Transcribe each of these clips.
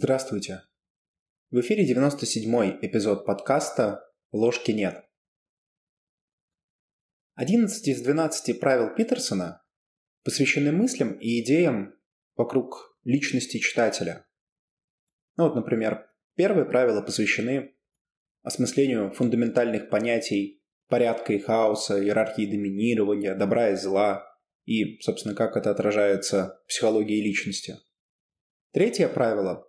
Здравствуйте. В эфире 97-й эпизод подкаста «Ложки нет». 11 из 12 правил Питерсона посвящены мыслям и идеям вокруг личности читателя. Ну вот, например, первые правила посвящены осмыслению фундаментальных понятий порядка и хаоса, иерархии доминирования, добра и зла, и, собственно, как это отражается в психологии личности. Третье правило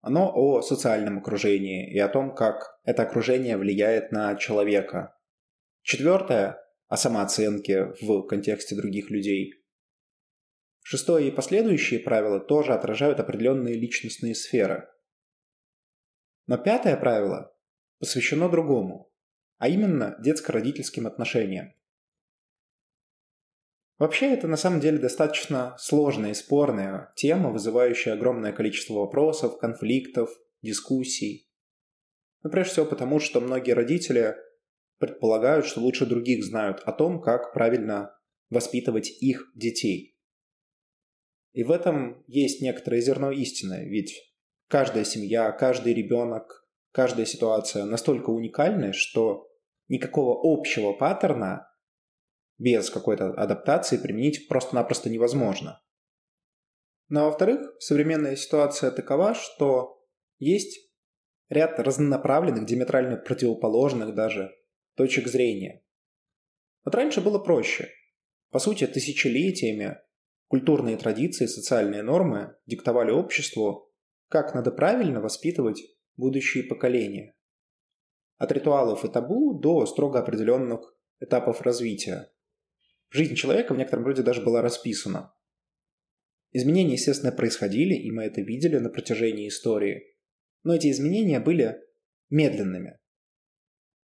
оно о социальном окружении и о том, как это окружение влияет на человека. Четвертое – о самооценке в контексте других людей. Шестое и последующие правила тоже отражают определенные личностные сферы. Но пятое правило посвящено другому, а именно детско-родительским отношениям. Вообще это на самом деле достаточно сложная и спорная тема, вызывающая огромное количество вопросов, конфликтов, дискуссий. Ну, прежде всего потому, что многие родители предполагают, что лучше других знают о том, как правильно воспитывать их детей. И в этом есть некоторое зерно истины, ведь каждая семья, каждый ребенок, каждая ситуация настолько уникальны, что никакого общего паттерна без какой-то адаптации применить просто-напросто невозможно. Но во-вторых, современная ситуация такова, что есть ряд разнонаправленных, диаметрально противоположных даже точек зрения. Вот раньше было проще. По сути, тысячелетиями культурные традиции, социальные нормы диктовали обществу, как надо правильно воспитывать будущие поколения. От ритуалов и табу до строго определенных этапов развития. Жизнь человека в некотором роде даже была расписана. Изменения, естественно, происходили, и мы это видели на протяжении истории. Но эти изменения были медленными.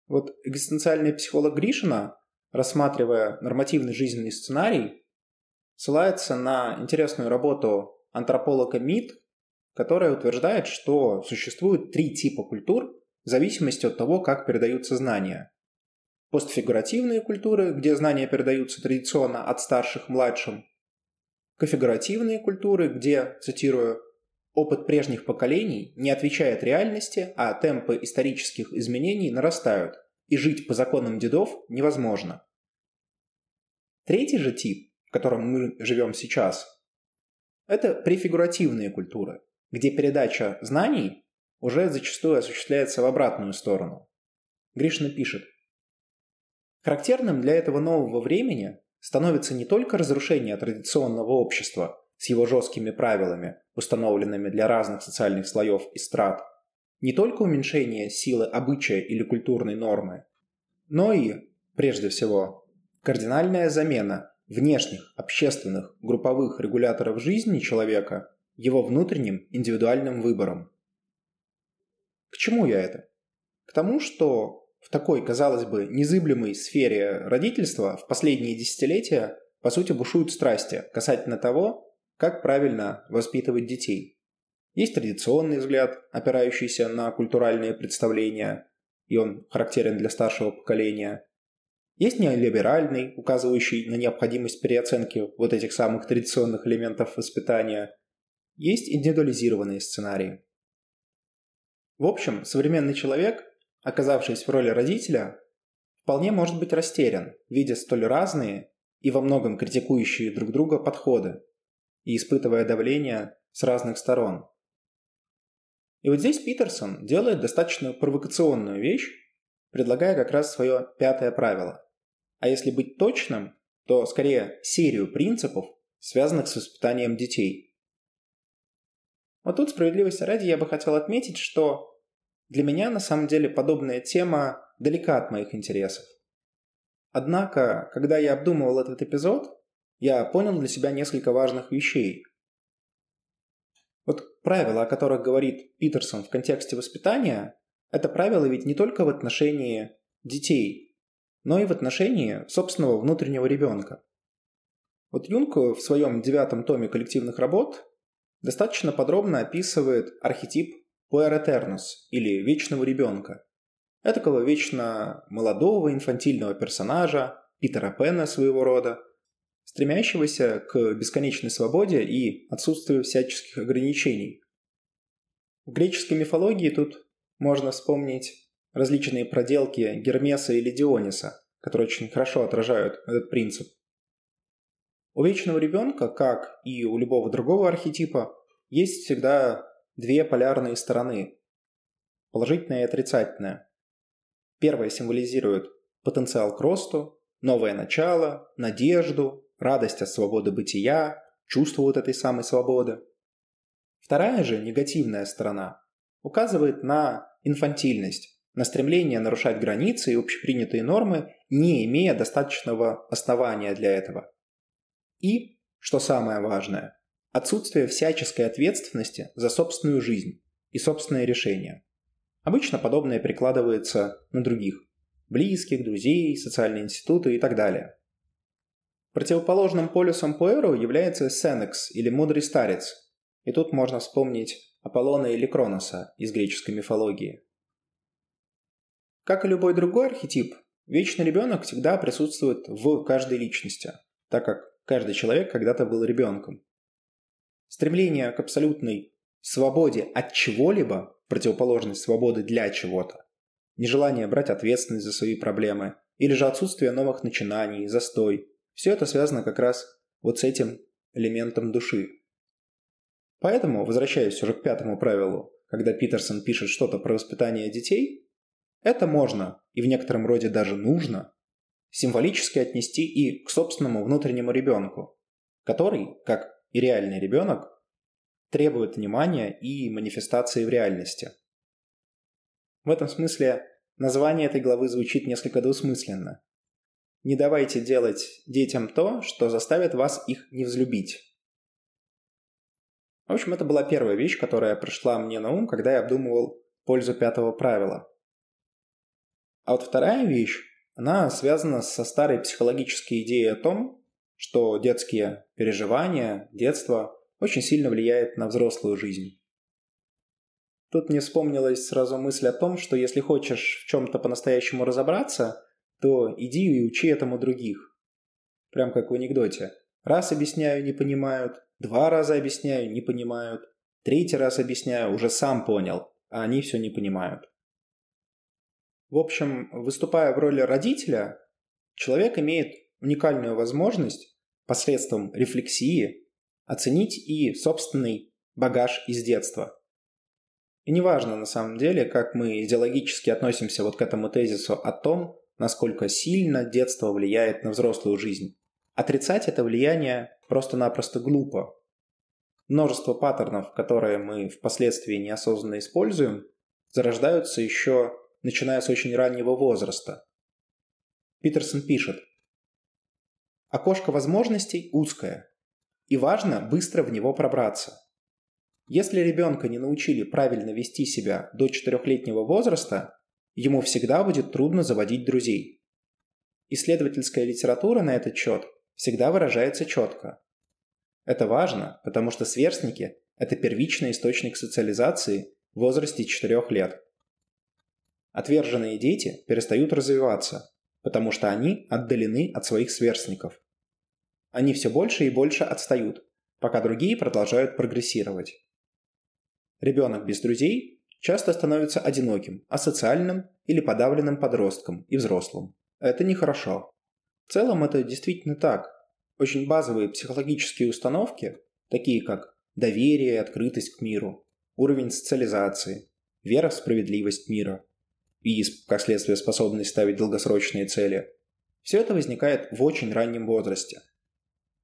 Вот экзистенциальный психолог Гришина, рассматривая нормативный жизненный сценарий, ссылается на интересную работу антрополога МИД, которая утверждает, что существует три типа культур в зависимости от того, как передаются знания – постфигуративные культуры, где знания передаются традиционно от старших младшим, конфигуративные культуры, где, цитирую, опыт прежних поколений не отвечает реальности, а темпы исторических изменений нарастают, и жить по законам дедов невозможно. Третий же тип, в котором мы живем сейчас, это префигуративные культуры, где передача знаний уже зачастую осуществляется в обратную сторону. Гришна пишет – Характерным для этого нового времени становится не только разрушение традиционного общества с его жесткими правилами, установленными для разных социальных слоев и страт, не только уменьшение силы обычая или культурной нормы, но и, прежде всего, кардинальная замена внешних, общественных, групповых регуляторов жизни человека его внутренним индивидуальным выбором. К чему я это? К тому, что в такой, казалось бы, незыблемой сфере родительства в последние десятилетия, по сути, бушуют страсти касательно того, как правильно воспитывать детей. Есть традиционный взгляд, опирающийся на культуральные представления, и он характерен для старшего поколения. Есть неолиберальный, указывающий на необходимость переоценки вот этих самых традиционных элементов воспитания. Есть индивидуализированные сценарии. В общем, современный человек оказавшись в роли родителя, вполне может быть растерян, видя столь разные и во многом критикующие друг друга подходы и испытывая давление с разных сторон. И вот здесь Питерсон делает достаточно провокационную вещь, предлагая как раз свое пятое правило. А если быть точным, то скорее серию принципов, связанных с воспитанием детей. Вот тут справедливости ради я бы хотел отметить, что для меня на самом деле подобная тема далека от моих интересов. Однако, когда я обдумывал этот эпизод, я понял для себя несколько важных вещей. Вот правила, о которых говорит Питерсон в контексте воспитания, это правила ведь не только в отношении детей, но и в отношении собственного внутреннего ребенка. Вот Юнг в своем девятом томе коллективных работ достаточно подробно описывает архетип Пуэротернус или Вечного Ребенка. Этакого вечно молодого инфантильного персонажа, Питера Пена своего рода, стремящегося к бесконечной свободе и отсутствию всяческих ограничений. В греческой мифологии тут можно вспомнить различные проделки Гермеса или Диониса, которые очень хорошо отражают этот принцип. У вечного ребенка, как и у любого другого архетипа, есть всегда две полярные стороны – положительная и отрицательная. Первая символизирует потенциал к росту, новое начало, надежду, радость от свободы бытия, чувство вот этой самой свободы. Вторая же, негативная сторона, указывает на инфантильность, на стремление нарушать границы и общепринятые нормы, не имея достаточного основания для этого. И, что самое важное, отсутствие всяческой ответственности за собственную жизнь и собственные решения. Обычно подобное прикладывается на других – близких, друзей, социальные институты и так далее. Противоположным полюсом Пуэру является Сенекс или мудрый старец, и тут можно вспомнить Аполлона или Кроноса из греческой мифологии. Как и любой другой архетип, вечный ребенок всегда присутствует в каждой личности, так как каждый человек когда-то был ребенком. Стремление к абсолютной свободе от чего-либо, противоположность свободы для чего-то, нежелание брать ответственность за свои проблемы, или же отсутствие новых начинаний, застой, все это связано как раз вот с этим элементом души. Поэтому, возвращаясь уже к пятому правилу, когда Питерсон пишет что-то про воспитание детей, это можно, и в некотором роде даже нужно, символически отнести и к собственному внутреннему ребенку, который, как и реальный ребенок, требует внимания и манифестации в реальности. В этом смысле название этой главы звучит несколько двусмысленно. Не давайте делать детям то, что заставит вас их не взлюбить. В общем, это была первая вещь, которая пришла мне на ум, когда я обдумывал пользу пятого правила. А вот вторая вещь, она связана со старой психологической идеей о том, что детские переживания, детство очень сильно влияет на взрослую жизнь. Тут мне вспомнилась сразу мысль о том, что если хочешь в чем-то по-настоящему разобраться, то иди и учи этому других. Прям как в анекдоте. Раз объясняю, не понимают, Два раза объясняю, не понимают. Третий раз объясняю, уже сам понял, а они все не понимают. В общем, выступая в роли родителя, человек имеет уникальную возможность посредством рефлексии оценить и собственный багаж из детства. И неважно на самом деле, как мы идеологически относимся вот к этому тезису о том, насколько сильно детство влияет на взрослую жизнь. Отрицать это влияние просто-напросто глупо. Множество паттернов, которые мы впоследствии неосознанно используем, зарождаются еще начиная с очень раннего возраста. Питерсон пишет, Окошко возможностей узкое, и важно быстро в него пробраться. Если ребенка не научили правильно вести себя до четырехлетнего возраста, ему всегда будет трудно заводить друзей. Исследовательская литература на этот счет всегда выражается четко. Это важно, потому что сверстники – это первичный источник социализации в возрасте 4 лет. Отверженные дети перестают развиваться, потому что они отдалены от своих сверстников. Они все больше и больше отстают, пока другие продолжают прогрессировать. Ребенок без друзей часто становится одиноким, асоциальным или подавленным подростком и взрослым. Это нехорошо. В целом это действительно так. Очень базовые психологические установки, такие как доверие и открытость к миру, уровень социализации, вера в справедливость мира и, как следствие, способность ставить долгосрочные цели, все это возникает в очень раннем возрасте.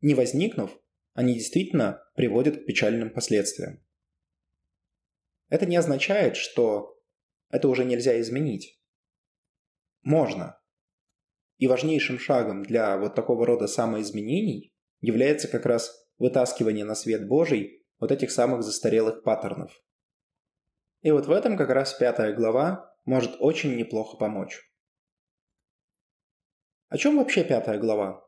Не возникнув, они действительно приводят к печальным последствиям. Это не означает, что это уже нельзя изменить. Можно, и важнейшим шагом для вот такого рода самоизменений является как раз вытаскивание на свет Божий вот этих самых застарелых паттернов. И вот в этом как раз пятая глава может очень неплохо помочь. О чем вообще пятая глава?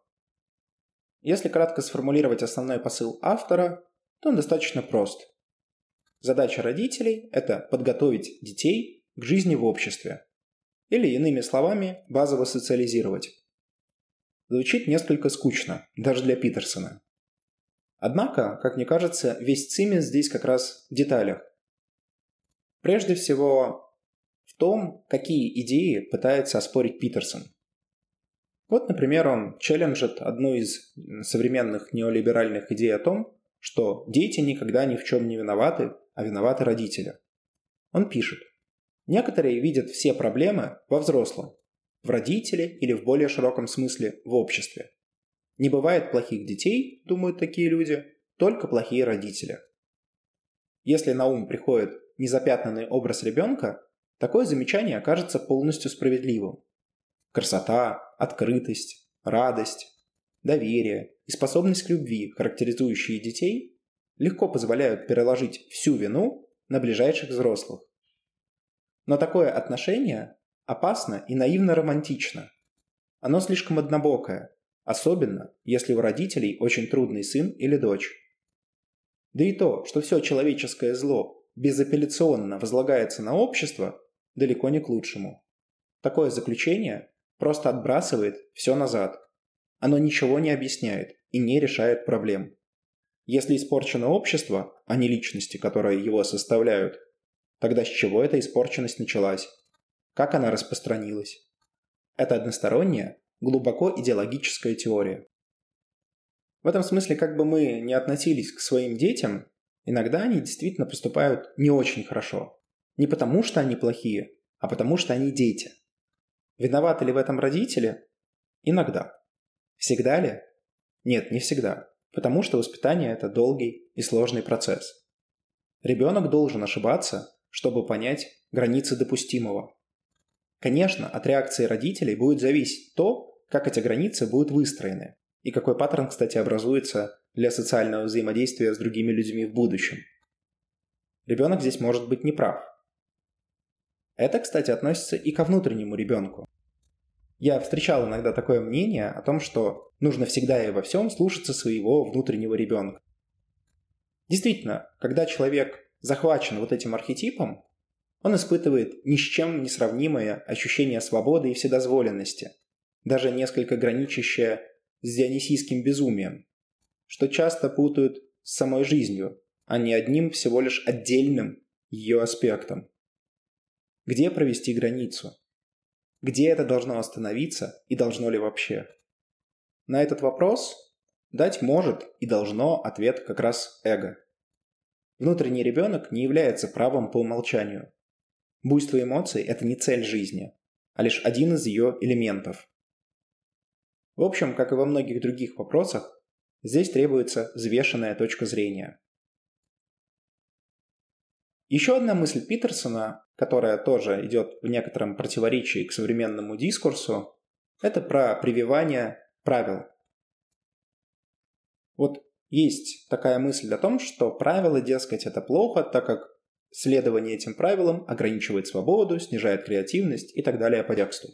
Если кратко сформулировать основной посыл автора, то он достаточно прост. Задача родителей – это подготовить детей к жизни в обществе, или, иными словами, базово социализировать. Звучит несколько скучно, даже для Питерсона. Однако, как мне кажется, весь цимис здесь как раз в деталях. Прежде всего в том, какие идеи пытается оспорить Питерсон. Вот, например, он челленджит одну из современных неолиберальных идей о том, что дети никогда ни в чем не виноваты, а виноваты родители. Он пишет, некоторые видят все проблемы во взрослом, в родителе или в более широком смысле в обществе. Не бывает плохих детей, думают такие люди, только плохие родители. Если на ум приходит незапятнанный образ ребенка, такое замечание окажется полностью справедливым. Красота, открытость, радость, доверие и способность к любви, характеризующие детей, легко позволяют переложить всю вину на ближайших взрослых. Но такое отношение опасно и наивно романтично. Оно слишком однобокое, особенно если у родителей очень трудный сын или дочь. Да и то, что все человеческое зло безапелляционно возлагается на общество, далеко не к лучшему. Такое заключение просто отбрасывает все назад. Оно ничего не объясняет и не решает проблем. Если испорчено общество, а не личности, которые его составляют, тогда с чего эта испорченность началась? Как она распространилась? Это односторонняя, глубоко идеологическая теория. В этом смысле, как бы мы ни относились к своим детям, иногда они действительно поступают не очень хорошо. Не потому, что они плохие, а потому, что они дети. Виноваты ли в этом родители? Иногда. Всегда ли? Нет, не всегда. Потому что воспитание – это долгий и сложный процесс. Ребенок должен ошибаться, чтобы понять границы допустимого. Конечно, от реакции родителей будет зависеть то, как эти границы будут выстроены, и какой паттерн, кстати, образуется для социального взаимодействия с другими людьми в будущем. Ребенок здесь может быть неправ. Это, кстати, относится и ко внутреннему ребенку. Я встречал иногда такое мнение о том, что нужно всегда и во всем слушаться своего внутреннего ребенка. Действительно, когда человек захвачен вот этим архетипом, он испытывает ни с чем не сравнимое ощущение свободы и вседозволенности, даже несколько граничащее с дионисийским безумием, что часто путают с самой жизнью, а не одним всего лишь отдельным ее аспектом. Где провести границу? Где это должно остановиться и должно ли вообще? На этот вопрос дать может и должно ответ как раз эго. Внутренний ребенок не является правом по умолчанию. Буйство эмоций – это не цель жизни, а лишь один из ее элементов. В общем, как и во многих других вопросах, здесь требуется взвешенная точка зрения. Еще одна мысль Питерсона, которая тоже идет в некотором противоречии к современному дискурсу, это про прививание правил. Вот есть такая мысль о том, что правила, дескать, это плохо, так как следование этим правилам ограничивает свободу, снижает креативность и так далее по тексту.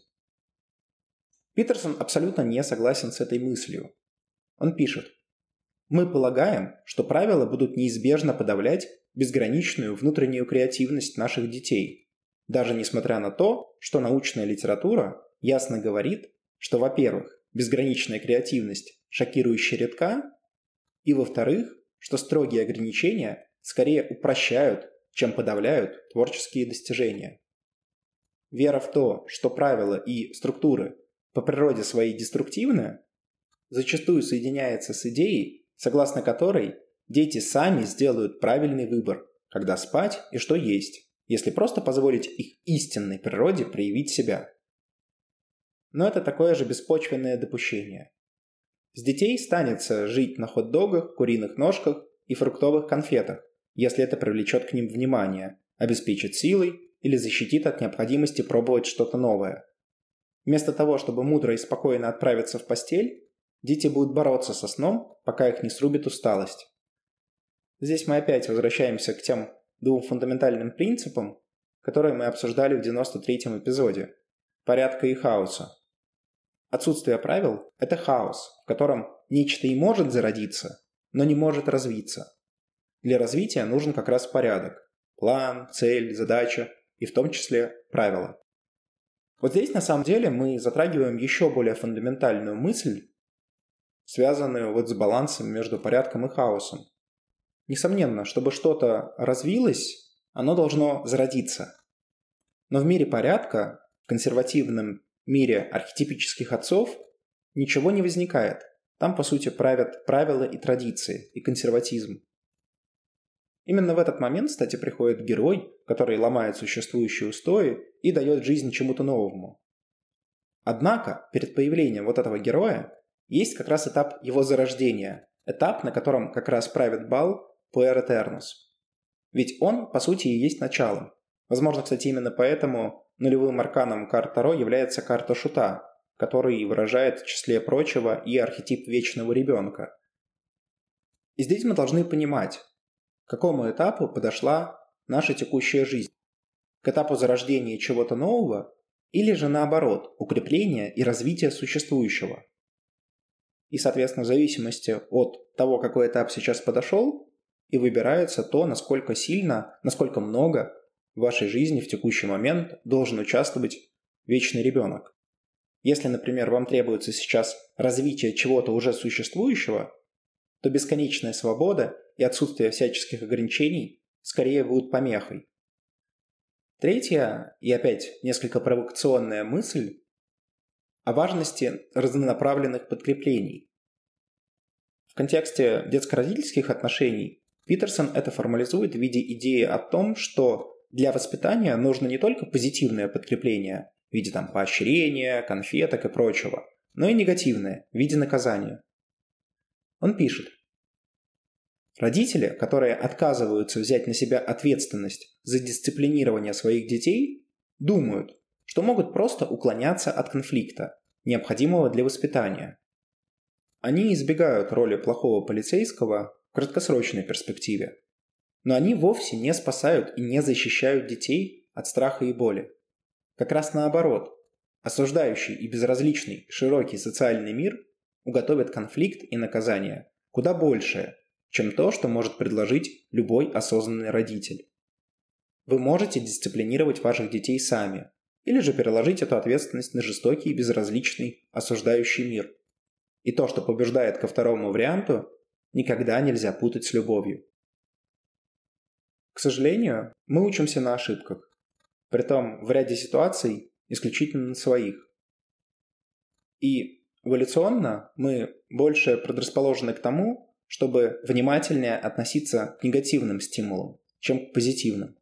Питерсон абсолютно не согласен с этой мыслью. Он пишет, «Мы полагаем, что правила будут неизбежно подавлять безграничную внутреннюю креативность наших детей, даже несмотря на то, что научная литература ясно говорит, что, во-первых, безграничная креативность шокирующе редка, и, во-вторых, что строгие ограничения скорее упрощают, чем подавляют творческие достижения. Вера в то, что правила и структуры по природе своей деструктивны, зачастую соединяется с идеей, согласно которой дети сами сделают правильный выбор, когда спать и что есть, если просто позволить их истинной природе проявить себя. Но это такое же беспочвенное допущение. С детей станется жить на хот-догах, куриных ножках и фруктовых конфетах, если это привлечет к ним внимание, обеспечит силой или защитит от необходимости пробовать что-то новое. Вместо того, чтобы мудро и спокойно отправиться в постель, дети будут бороться со сном, пока их не срубит усталость. Здесь мы опять возвращаемся к тем двум фундаментальным принципам, которые мы обсуждали в 93-м эпизоде – порядка и хаоса. Отсутствие правил – это хаос, в котором нечто и может зародиться, но не может развиться. Для развития нужен как раз порядок – план, цель, задача и в том числе правила. Вот здесь на самом деле мы затрагиваем еще более фундаментальную мысль, связанную вот с балансом между порядком и хаосом. Несомненно, чтобы что-то развилось, оно должно зародиться. Но в мире порядка, в консервативном мире архетипических отцов, ничего не возникает. Там, по сути, правят правила и традиции, и консерватизм. Именно в этот момент, кстати, приходит герой, который ломает существующие устои и дает жизнь чему-то новому. Однако, перед появлением вот этого героя есть как раз этап его зарождения, этап, на котором как раз правит бал Puer Eternus. Ведь он, по сути, и есть началом. Возможно, кстати, именно поэтому нулевым арканом карт Таро является карта Шута, который выражает в числе прочего и архетип вечного ребенка. И здесь мы должны понимать, к какому этапу подошла наша текущая жизнь. К этапу зарождения чего-то нового или же наоборот, укрепления и развития существующего. И, соответственно, в зависимости от того, какой этап сейчас подошел, и выбирается то, насколько сильно, насколько много в вашей жизни в текущий момент должен участвовать вечный ребенок. Если, например, вам требуется сейчас развитие чего-то уже существующего, то бесконечная свобода и отсутствие всяческих ограничений скорее будут помехой. Третья, и опять несколько провокационная мысль о важности разнонаправленных подкреплений. В контексте детско-родительских отношений Питерсон это формализует в виде идеи о том, что для воспитания нужно не только позитивное подкрепление, в виде там поощрения, конфеток и прочего, но и негативное в виде наказания. Он пишет. Родители, которые отказываются взять на себя ответственность за дисциплинирование своих детей, думают, что могут просто уклоняться от конфликта, необходимого для воспитания. Они избегают роли плохого полицейского в краткосрочной перспективе, но они вовсе не спасают и не защищают детей от страха и боли. Как раз наоборот, осуждающий и безразличный широкий социальный мир уготовит конфликт и наказание куда большее, чем то, что может предложить любой осознанный родитель. Вы можете дисциплинировать ваших детей сами, или же переложить эту ответственность на жестокий, безразличный, осуждающий мир. И то, что побеждает ко второму варианту, никогда нельзя путать с любовью. К сожалению, мы учимся на ошибках. Притом в ряде ситуаций исключительно на своих. И эволюционно мы больше предрасположены к тому, чтобы внимательнее относиться к негативным стимулам, чем к позитивным.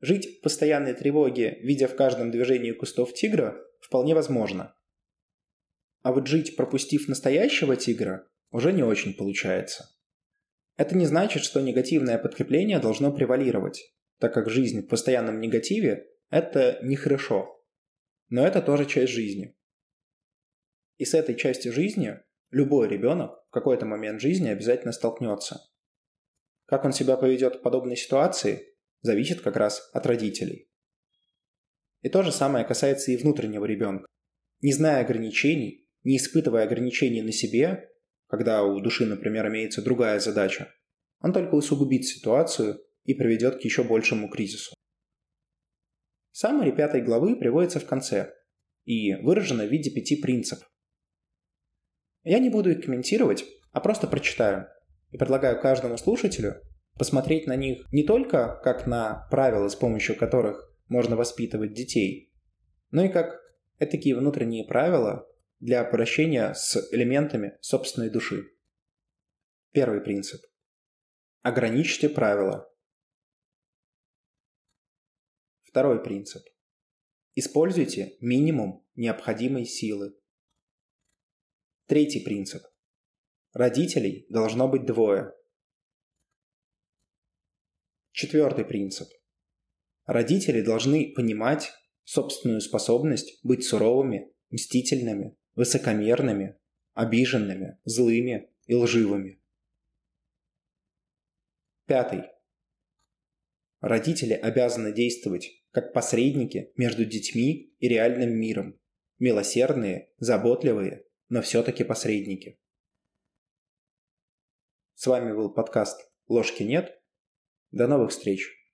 Жить в постоянной тревоге, видя в каждом движении кустов тигра, вполне возможно. А вот жить, пропустив настоящего тигра, уже не очень получается. Это не значит, что негативное подкрепление должно превалировать так как жизнь в постоянном негативе – это нехорошо. Но это тоже часть жизни. И с этой частью жизни любой ребенок в какой-то момент жизни обязательно столкнется. Как он себя поведет в подобной ситуации, зависит как раз от родителей. И то же самое касается и внутреннего ребенка. Не зная ограничений, не испытывая ограничений на себе, когда у души, например, имеется другая задача, он только усугубит ситуацию и приведет к еще большему кризису. Саммари пятой главы приводится в конце и выражено в виде пяти принципов. Я не буду их комментировать, а просто прочитаю и предлагаю каждому слушателю посмотреть на них не только как на правила, с помощью которых можно воспитывать детей, но и как такие внутренние правила для обращения с элементами собственной души. Первый принцип. Ограничьте правила. Второй принцип. Используйте минимум необходимой силы. Третий принцип. Родителей должно быть двое. Четвертый принцип. Родители должны понимать собственную способность быть суровыми, мстительными, высокомерными, обиженными, злыми и лживыми. Пятый. Родители обязаны действовать как посредники между детьми и реальным миром. Милосердные, заботливые, но все-таки посредники. С вами был подкаст «Ложки нет». До новых встреч!